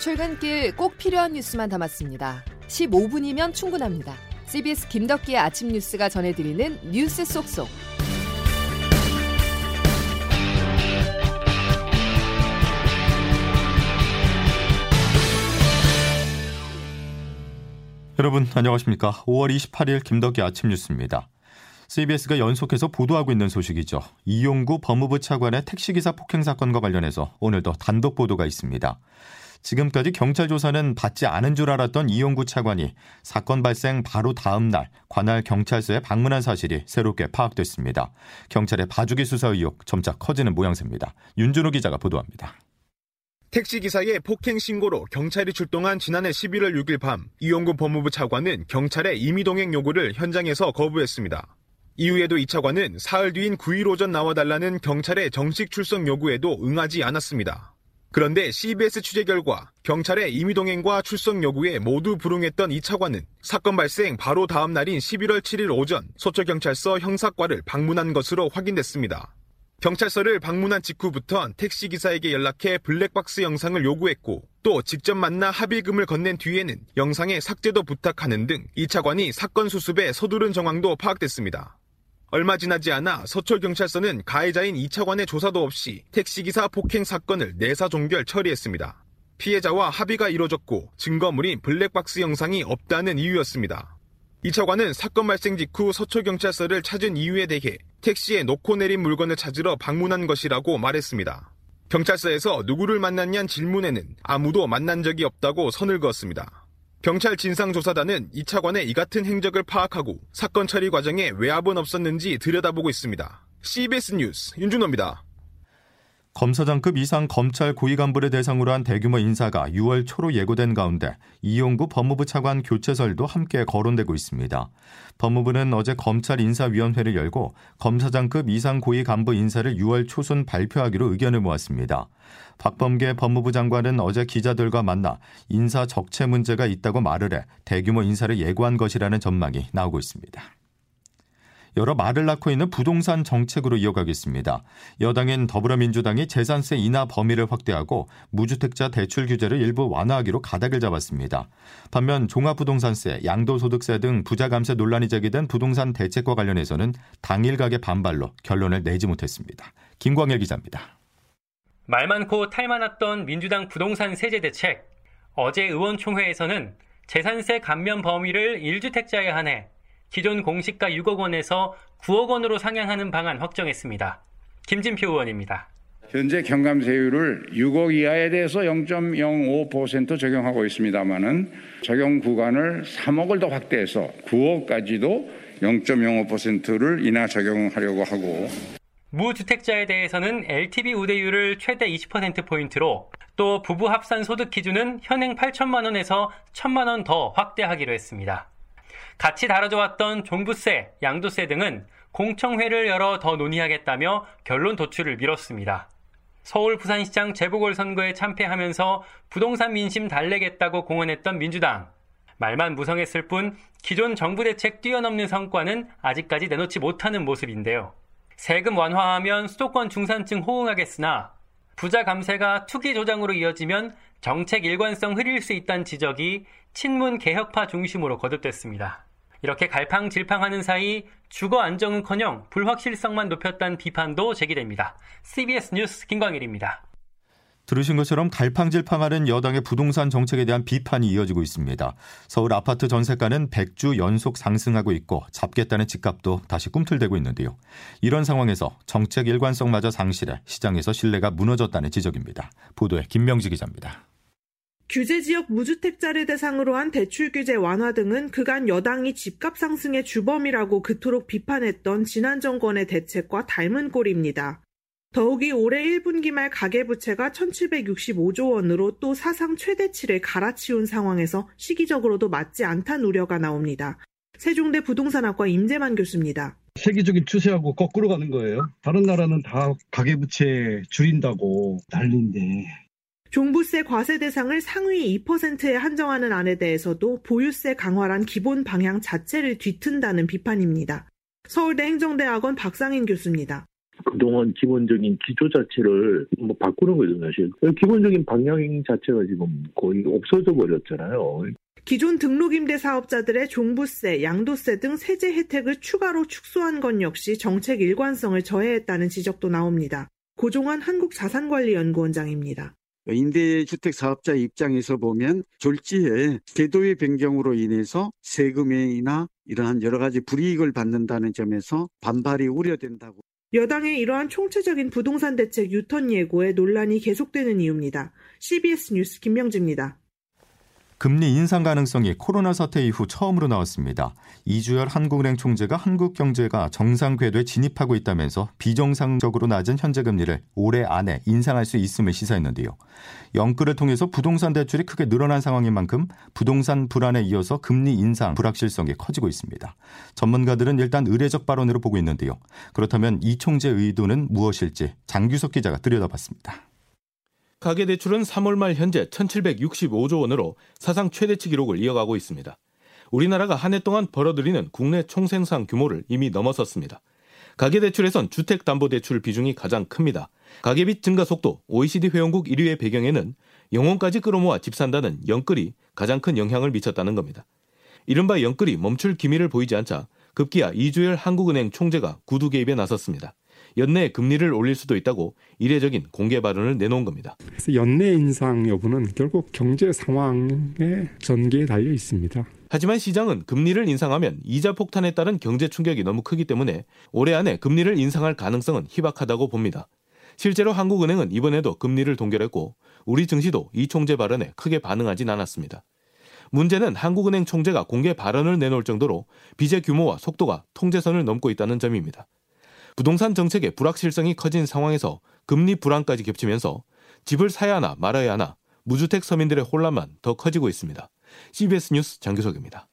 출근길 꼭 필요한 뉴스만 담았습니다. 15분이면 충분합니다. CBS 김덕기의 아침 뉴스가 전해드리는 뉴스 속속. 여러분 안녕하십니까? 5월 28일 김덕기 아침 뉴스입니다. CBS가 연속해서 보도하고 있는 소식이죠. 이용구 법무부 차관의 택시기사 폭행 사건과 관련해서 오늘도 단독 보도가 있습니다. 지금까지 경찰 조사는 받지 않은 줄 알았던 이용구 차관이 사건 발생 바로 다음 날 관할 경찰서에 방문한 사실이 새롭게 파악됐습니다. 경찰의 봐주기 수사 의혹 점차 커지는 모양새입니다. 윤준호 기자가 보도합니다. 택시기사의 폭행 신고로 경찰이 출동한 지난해 11월 6일 밤 이용구 법무부 차관은 경찰의 임의동행 요구를 현장에서 거부했습니다. 이후에도 이 차관은 사흘 뒤인 9일 오전 나와달라는 경찰의 정식 출석 요구에도 응하지 않았습니다. 그런데 CBS 취재 결과 경찰의 임의동행과 출석 요구에 모두 불응했던 이 차관은 사건 발생 바로 다음 날인 11월 7일 오전 소초경찰서 형사과를 방문한 것으로 확인됐습니다. 경찰서를 방문한 직후부터 택시기사에게 연락해 블랙박스 영상을 요구했고 또 직접 만나 합의금을 건넨 뒤에는 영상의 삭제도 부탁하는 등 이 차관이 사건 수습에 서두른 정황도 파악됐습니다. 얼마 지나지 않아 서초경찰서는 가해자인 이 차관의 조사도 없이 택시기사 폭행 사건을 내사 종결 처리했습니다. 피해자와 합의가 이뤄졌고 증거물인 블랙박스 영상이 없다는 이유였습니다. 이 차관은 사건 발생 직후 서초경찰서를 찾은 이유에 대해 택시에 놓고 내린 물건을 찾으러 방문한 것이라고 말했습니다. 경찰서에서 누구를 만났냐는 질문에는 아무도 만난 적이 없다고 선을 그었습니다. 경찰 진상조사단은 이 차관의 이 같은 행적을 파악하고 사건 처리 과정에 외압은 없었는지 들여다보고 있습니다. CBS 뉴스 윤준호입니다. 검사장급 이상 검찰 고위 간부를 대상으로 한 대규모 인사가 6월 초로 예고된 가운데 이용구 법무부 차관 교체설도 함께 거론되고 있습니다. 법무부는 어제 검찰 인사위원회를 열고 검사장급 이상 고위 간부 인사를 6월 초순 발표하기로 의견을 모았습니다. 박범계 법무부 장관은 어제 기자들과 만나 인사 적체 문제가 있다고 말을 해 대규모 인사를 예고한 것이라는 전망이 나오고 있습니다. 여러 말을 낳고 있는 부동산 정책으로 이어가겠습니다. 여당인 더불어민주당이 재산세 인하 범위를 확대하고 무주택자 대출 규제를 일부 완화하기로 가닥을 잡았습니다. 반면 종합부동산세, 양도소득세 등 부자 감세 논란이 제기된 부동산 대책과 관련해서는 당일각의 반발로 결론을 내지 못했습니다. 김광일 기자입니다. 말 많고 탈 많았던 민주당 부동산 세제 대책. 어제 의원총회에서는 재산세 감면 범위를 1주택자에 한해 기존 공시가 6억 원에서 9억 원으로 상향하는 방안 확정했습니다. 김진표 의원입니다. 현재 경감세율을 6억 이하에 대해서 0.05% 적용하고 있습니다만은 적용 구간을 3억을 더 확대해서 9억까지도 0.05%를 인하 적용하려고 하고 무주택자에 대해서는 LTV 우대율을 최대 20%포인트로 또 부부 합산 소득 기준은 현행 8천만 원에서 1천만 원 더 확대하기로 했습니다. 같이 다뤄져 왔던 종부세, 양도세 등은 공청회를 열어 더 논의하겠다며 결론 도출을 미뤘습니다. 서울 부산시장 재보궐선거에 참패하면서 부동산 민심 달래겠다고 공언했던 민주당. 말만 무성했을 뿐 기존 정부 대책 뛰어넘는 성과는 아직까지 내놓지 못하는 모습인데요. 세금 완화하면 수도권 중산층 호응하겠으나 부자 감세가 투기 조장으로 이어지면 정책 일관성 흐릴 수 있다는 지적이 친문 개혁파 중심으로 거듭됐습니다. 이렇게 갈팡질팡하는 사이 주거 안정은커녕 불확실성만 높였다는 비판도 제기됩니다. CBS 뉴스 김광일입니다. 들으신 것처럼 갈팡질팡하는 여당의 부동산 정책에 대한 비판이 이어지고 있습니다. 서울 아파트 전세가는 100주 연속 상승하고 있고 잡겠다는 집값도 다시 꿈틀대고 있는데요. 이런 상황에서 정책 일관성마저 상실해 시장에서 신뢰가 무너졌다는 지적입니다. 보도에 김명지 기자입니다. 규제 지역 무주택자를 대상으로 한 대출 규제 완화 등은 그간 여당이 집값 상승의 주범이라고 그토록 비판했던 지난 정권의 대책과 닮은 꼴입니다. 더욱이 올해 1분기 말 가계부채가 1765조 원으로 또 사상 최대치를 갈아치운 상황에서 시기적으로도 맞지 않다는 우려가 나옵니다. 세종대 부동산학과 임재만 교수입니다. 세계적인 추세하고 거꾸로 가는 거예요. 다른 나라는 다 가계부채 줄인다고 난리인데 종부세 과세 대상을 상위 2%에 한정하는 안에 대해서도 보유세 강화란 기본 방향 자체를 뒤튼다는 비판입니다. 서울대 행정대학원 박상인 교수입니다. 그동안 기본적인 기조 자체를 뭐 바꾸는 거죠, 사실. 기본적인 방향 자체가 지금 거의 없어져 버렸잖아요. 기존 등록임대 사업자들의 종부세, 양도세 등 세제 혜택을 추가로 축소한 건 역시 정책 일관성을 저해했다는 지적도 나옵니다. 고종환 한국자산관리연구원장입니다. 임대주택 사업자 입장에서 보면 졸지에 제도의 변경으로 인해서 세금이나 이러한 여러 가지 불이익을 받는다는 점에서 반발이 우려된다고. 여당의 이러한 총체적인 부동산 대책 유턴 예고에 논란이 계속되는 이유입니다. CBS 뉴스 김명지입니다. 금리 인상 가능성이 코로나 사태 이후 처음으로 나왔습니다. 이주열 한국은행 총재가 한국 경제가 정상 궤도에 진입하고 있다면서 비정상적으로 낮은 현재 금리를 올해 안에 인상할 수 있음을 시사했는데요. 영끌을 통해서 부동산 대출이 크게 늘어난 상황인 만큼 부동산 불안에 이어서 금리 인상 불확실성이 커지고 있습니다. 전문가들은 일단 의례적 발언으로 보고 있는데요. 그렇다면 이 총재의 의도는 무엇일지 장규석 기자가 들여다봤습니다. 가계 대출은 3월 말 현재 1765조 원으로 사상 최대치 기록을 이어가고 있습니다. 우리나라가 한 해 동안 벌어들이는 국내 총생산 규모를 이미 넘어섰습니다. 가계대출에선 주택담보대출 비중이 가장 큽니다. 가계빚 증가 속도 OECD 회원국 1위의 배경에는 영혼까지 끌어모아 집 산다는 영끌이 가장 큰 영향을 미쳤다는 겁니다. 이른바 영끌이 멈출 기미를 보이지 않자 급기야 이주열 한국은행 총재가 구두 개입에 나섰습니다. 연내 금리를 올릴 수도 있다고 이례적인 공개 발언을 내놓은 겁니다. 그래서 연내 인상 여부는 결국 경제 상황의 전개에 달려 있습니다. 하지만 시장은 금리를 인상하면 이자 폭탄에 따른 경제 충격이 너무 크기 때문에 올해 안에 금리를 인상할 가능성은 희박하다고 봅니다. 실제로 한국은행은 이번에도 금리를 동결했고 우리 증시도 이 총재 발언에 크게 반응하진 않았습니다. 문제는 한국은행 총재가 공개 발언을 내놓을 정도로 빚의 규모와 속도가 통제선을 넘고 있다는 점입니다. 부동산 정책의 불확실성이 커진 상황에서 금리 불안까지 겹치면서 집을 사야 하나 말아야 하나 무주택 서민들의 혼란만 더 커지고 있습니다. CBS 뉴스 장규석입니다.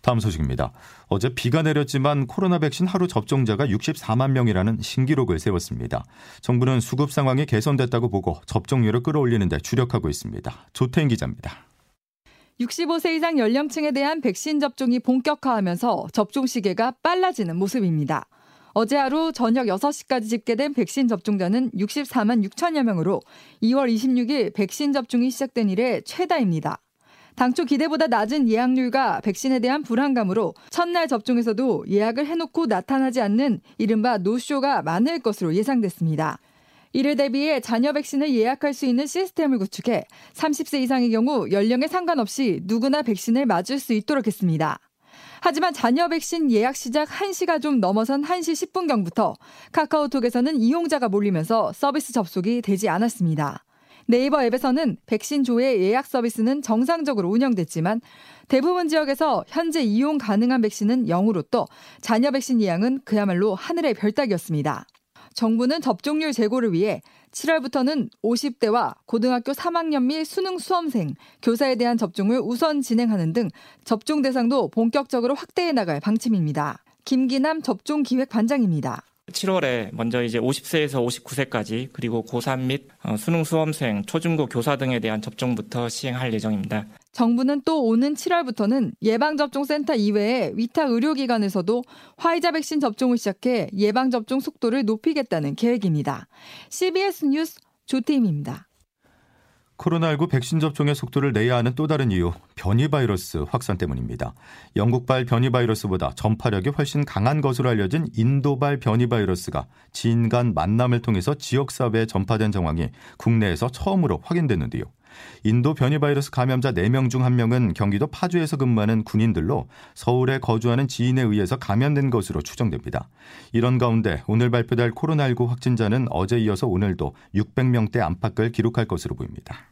다음 소식입니다. 어제 비가 내렸지만 코로나 백신 하루 접종자가 64만 명이라는 신기록을 세웠습니다. 정부는 수급 상황이 개선됐다고 보고 접종률을 끌어올리는 데 주력하고 있습니다. 조태인 기자입니다. 65세 이상 연령층에 대한 백신 접종이 본격화하면서 접종 시계가 빨라지는 모습입니다. 어제 하루 저녁 6시까지 집계된 백신 접종자는 64만 6천여 명으로 2월 26일 백신 접종이 시작된 이래 최다입니다. 당초 기대보다 낮은 예약률과 백신에 대한 불안감으로 첫날 접종에서도 예약을 해놓고 나타나지 않는 이른바 노쇼가 많을 것으로 예상됐습니다. 이를 대비해 자녀 백신을 예약할 수 있는 시스템을 구축해 30세 이상의 경우 연령에 상관없이 누구나 백신을 맞을 수 있도록 했습니다. 하지만 자녀 백신 예약 시작 1시가 좀 넘어선 1시 10분경부터 카카오톡에서는 이용자가 몰리면서 서비스 접속이 되지 않았습니다. 네이버 앱에서는 백신 조회 예약 서비스는 정상적으로 운영됐지만 대부분 지역에서 현재 이용 가능한 백신은 0으로 또 자녀 백신 예약은 그야말로 하늘의 별따기였습니다. 정부는 접종률 제고를 위해 7월부터는 50대와 고등학교 3학년 및 수능 수험생, 교사에 대한 접종을 우선 진행하는 등 접종 대상도 본격적으로 확대해 나갈 방침입니다. 김기남 접종 기획 반장입니다. 7월에 먼저 이제 50세에서 59세까지 그리고 고3 및 어, 수능 수험생, 초중고 교사 등에 대한 접종부터 시행할 예정입니다. 정부는 또 오는 7월부터는 예방접종센터 이외에 위탁 의료기관에서도 화이자 백신 접종을 시작해 예방접종 속도를 높이겠다는 계획입니다. CBS 뉴스 조태임입니다. 코로나19 백신 접종의 속도를 내야 하는 또 다른 이유, 변이 바이러스 확산 때문입니다. 영국발 변이 바이러스보다 전파력이 훨씬 강한 것으로 알려진 인도발 변이 바이러스가 지인 간 만남을 통해서 지역사회에 전파된 정황이 국내에서 처음으로 확인됐는데요. 인도 변이 바이러스 감염자 4명 중 1명은 경기도 파주에서 근무하는 군인들로 서울에 거주하는 지인에 의해서 감염된 것으로 추정됩니다. 이런 가운데 오늘 발표될 코로나19 확진자는 어제 이어서 오늘도 600명대 안팎을 기록할 것으로 보입니다.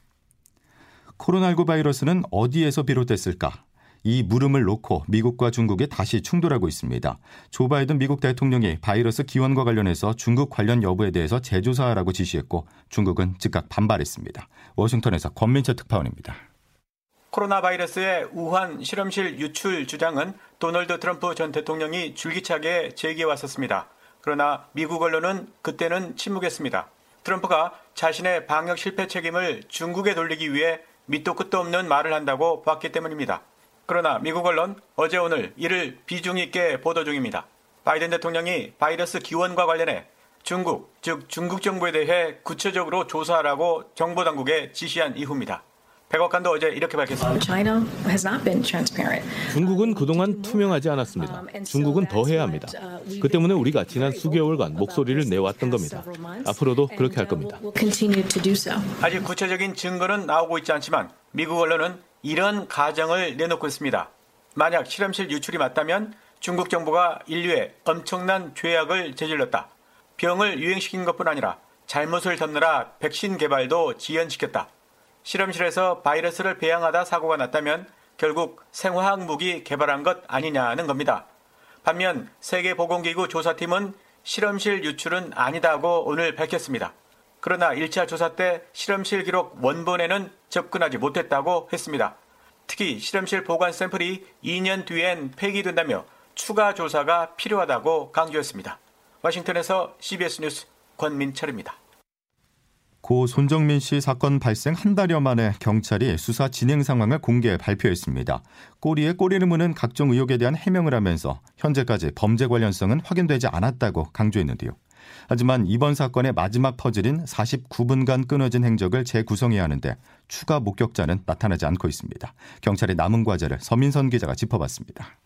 코로나19 바이러스는 어디에서 비롯됐을까? 이 물음을 놓고 미국과 중국이 다시 충돌하고 있습니다. 조 바이든 미국 대통령이 바이러스 기원과 관련해서 중국 관련 여부에 대해서 재조사하라고 지시했고 중국은 즉각 반발했습니다. 워싱턴에서 권민철 특파원입니다. 코로나 바이러스의 우한 실험실 유출 주장은 도널드 트럼프 전 대통령이 줄기차게 제기해 왔었습니다. 그러나 미국 언론은 그때는 침묵했습니다. 트럼프가 자신의 방역 실패 책임을 중국에 돌리기 위해 밑도 끝도 없는 말을 한다고 봤기 때문입니다. 그러나 미국 언론 어제 오늘 이를 비중 있게 보도 중입니다. 바이든 대통령이 바이러스 기원과 관련해 중국, 즉 중국 정부에 대해 구체적으로 조사하라고 정보 당국에 지시한 이후입니다. 백악관도 어제 이렇게 밝혔습니다. 중국은 그동안 투명하지 않았습니다. 중국은 더 해야 합니다. 그 때문에 우리가 지난 수개월간 목소리를 내왔던 겁니다. 앞으로도 그렇게 할 겁니다. 아직 구체적인 증거는 나오고 있지 않지만 미국 언론은 이런 가정을 내놓고 있습니다. 만약 실험실 유출이 맞다면 중국 정부가 인류에 엄청난 죄악을 저질렀다. 병을 유행시킨 것뿐 아니라 잘못을 덮느라 백신 개발도 지연시켰다. 실험실에서 바이러스를 배양하다 사고가 났다면 결국 생화학 무기 개발한 것 아니냐는 겁니다. 반면 세계보건기구 조사팀은 실험실 유출은 아니다고 오늘 밝혔습니다. 그러나 1차 조사 때 실험실 기록 원본에는 접근하지 못했다고 했습니다. 특히 실험실 보관 샘플이 2년 뒤엔 폐기된다며 추가 조사가 필요하다고 강조했습니다. 워싱턴에서 CBS 뉴스 권민철입니다. 고 손정민 씨 사건 발생 한 달여 만에 경찰이 수사 진행 상황을 공개 발표했습니다. 꼬리에 꼬리를 무는 각종 의혹에 대한 해명을 하면서 현재까지 범죄 관련성은 확인되지 않았다고 강조했는데요. 하지만 이번 사건의 마지막 퍼즐인 49분간 끊어진 행적을 재구성해야 하는데 추가 목격자는 나타나지 않고 있습니다. 경찰의 남은 과제를 서민선 기자가 짚어봤습니다.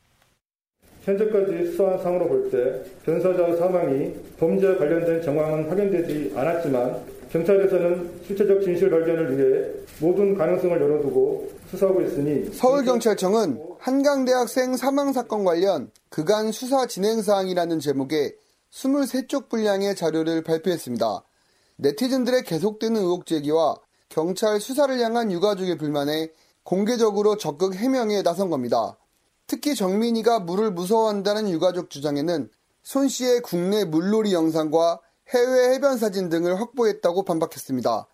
현재까지 수사한 상으로 볼 때 변사자 사망이 범죄와 관련된 정황은 확인되지 않았지만 경찰에서는 실체적 진실 발견을 위해 모든 가능성을 열어두고 수사하고 있으니 서울경찰청은 한강대학생 사망 사건 관련 그간 수사 진행 사항이라는 제목의 23쪽 분량의 자료를 발표했습니다. 네티즌들의 계속되는 의혹 제기와 경찰 수사를 향한 유가족의 불만에 공개적으로 적극 해명에 나선 겁니다. 특히 정민이가 물을 무서워한다는 유가족 주장에는 손 씨의 국내 물놀이 영상과 해외 해변 사진 등을 확보했다고 반박했습니다.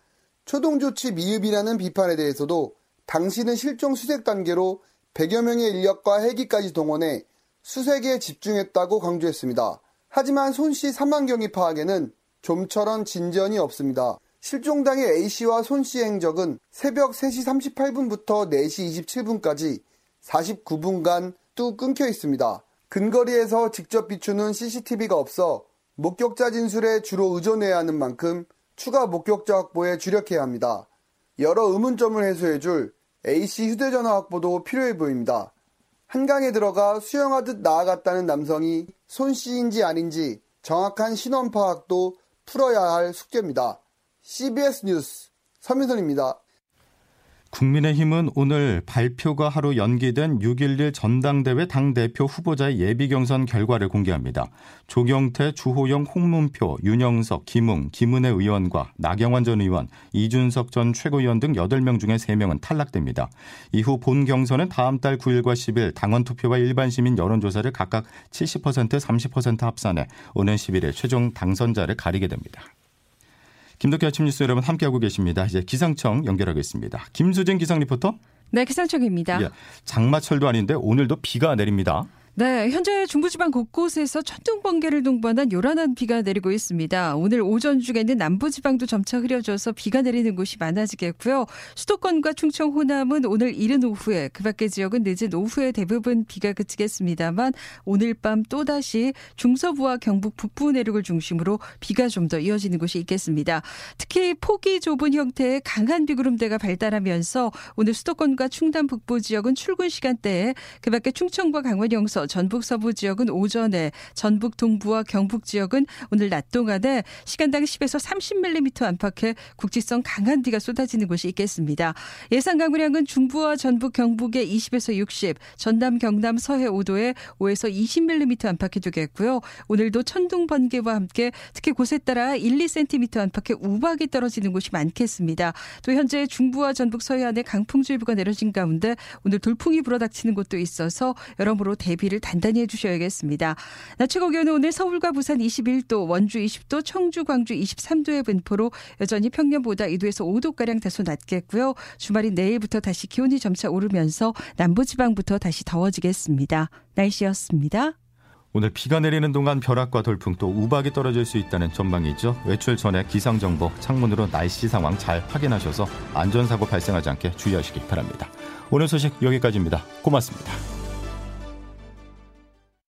초동 조치 미흡이라는 비판에 대해서도 당시는 실종 수색 단계로 100여 명의 인력과 헬기까지 동원해 수색에 집중했다고 강조했습니다. 하지만 손씨 사망 경위 파악에는 좀처럼 진전이 없습니다. 실종 당의 A씨와 손 씨의 행적은 새벽 3시 38분부터 4시 27분까지 49분간 뚝 끊겨 있습니다. 근거리에서 직접 비추는 CCTV가 없어 목격자 진술에 주로 의존해야 하는 만큼 추가 목격자 확보에 주력해야 합니다. 여러 의문점을 해소해줄 A씨 휴대전화 확보도 필요해 보입니다. 한강에 들어가 수영하듯 나아갔다는 남성이 손 씨인지 아닌지 정확한 신원 파악도 풀어야 할 숙제입니다. CBS 뉴스 서민선입니다. 국민의힘은 오늘 발표가 하루 연기된 6.11 전당대회 당대표 후보자의 예비 경선 결과를 공개합니다. 조경태, 주호영, 홍문표, 윤영석, 김웅, 김은혜 의원과 나경원 전 의원, 이준석 전 최고위원 등 8명 중에 3명은 탈락됩니다. 이후 본 경선은 다음 달 9일과 10일 당원 투표와 일반 시민 여론조사를 각각 70% 30% 합산해 오는 11일 최종 당선자를 가리게 됩니다. 김덕기 아침 뉴스 여러분 함께하고 계십니다. 이제 기상청 연결하겠습니다. 김수진 기상 리포터. 네, 기상청입니다. 예, 장마철도 아닌데 오늘도 비가 내립니다. 네, 현재 중부지방 곳곳에서 천둥 번개를 동반한 요란한 비가 내리고 있습니다. 오늘 오전 중에는 남부지방도 점차 흐려져서 비가 내리는 곳이 많아지겠고요. 수도권과 충청 호남은 오늘 이른 오후에 그밖의 지역은 늦은 오후에 대부분 비가 그치겠습니다만 오늘 밤 또다시 중서부와 경북 북부 내륙을 중심으로 비가 좀 더 이어지는 곳이 있겠습니다. 특히 폭이 좁은 형태의 강한 비구름대가 발달하면서 오늘 수도권과 충남 북부 지역은 출근 시간대에 그밖에 충청과 강원 영서 전북 서부 지역은 오전에, 전북 동부와 경북 지역은 오늘 낮 동안에 시간당 10에서 30mm 안팎의 국지성 강한 비가 쏟아지는 곳이 있겠습니다. 예상 강우량은 중부와 전북 경북에 20에서 60, 전남 경남 서해 5도에 5에서 20mm 안팎이 되겠고요. 오늘도 천둥 번개와 함께 특히 곳에 따라 1, 2cm 안팎의 우박이 떨어지는 곳이 많겠습니다. 또 현재 중부와 전북 서해안에 강풍주의보가 내려진 가운데 오늘 돌풍이 불어닥치는 곳도 있어서 여러모로 대비를 준비를 단단히 해주셔야겠습니다. 낮 최고 기온은 오늘 서울과 부산 21도, 원주 20도, 청주, 광주 23도의 분포로 여전히 평년보다 2도에서 5도가량 다소 낮겠고요. 주말인 내일부터 다시 기온이 점차 오르면서 남부지방부터 다시 더워지겠습니다. 날씨였습니다. 오늘 비가 내리는 동안 벼락과 돌풍 또 우박이 떨어질 수 있다는 전망이죠. 외출 전에 기상정보 창문으로 날씨 상황 잘 확인하셔서 안전사고 발생하지 않게 주의하시기 바랍니다. 오늘 소식 여기까지입니다. 고맙습니다.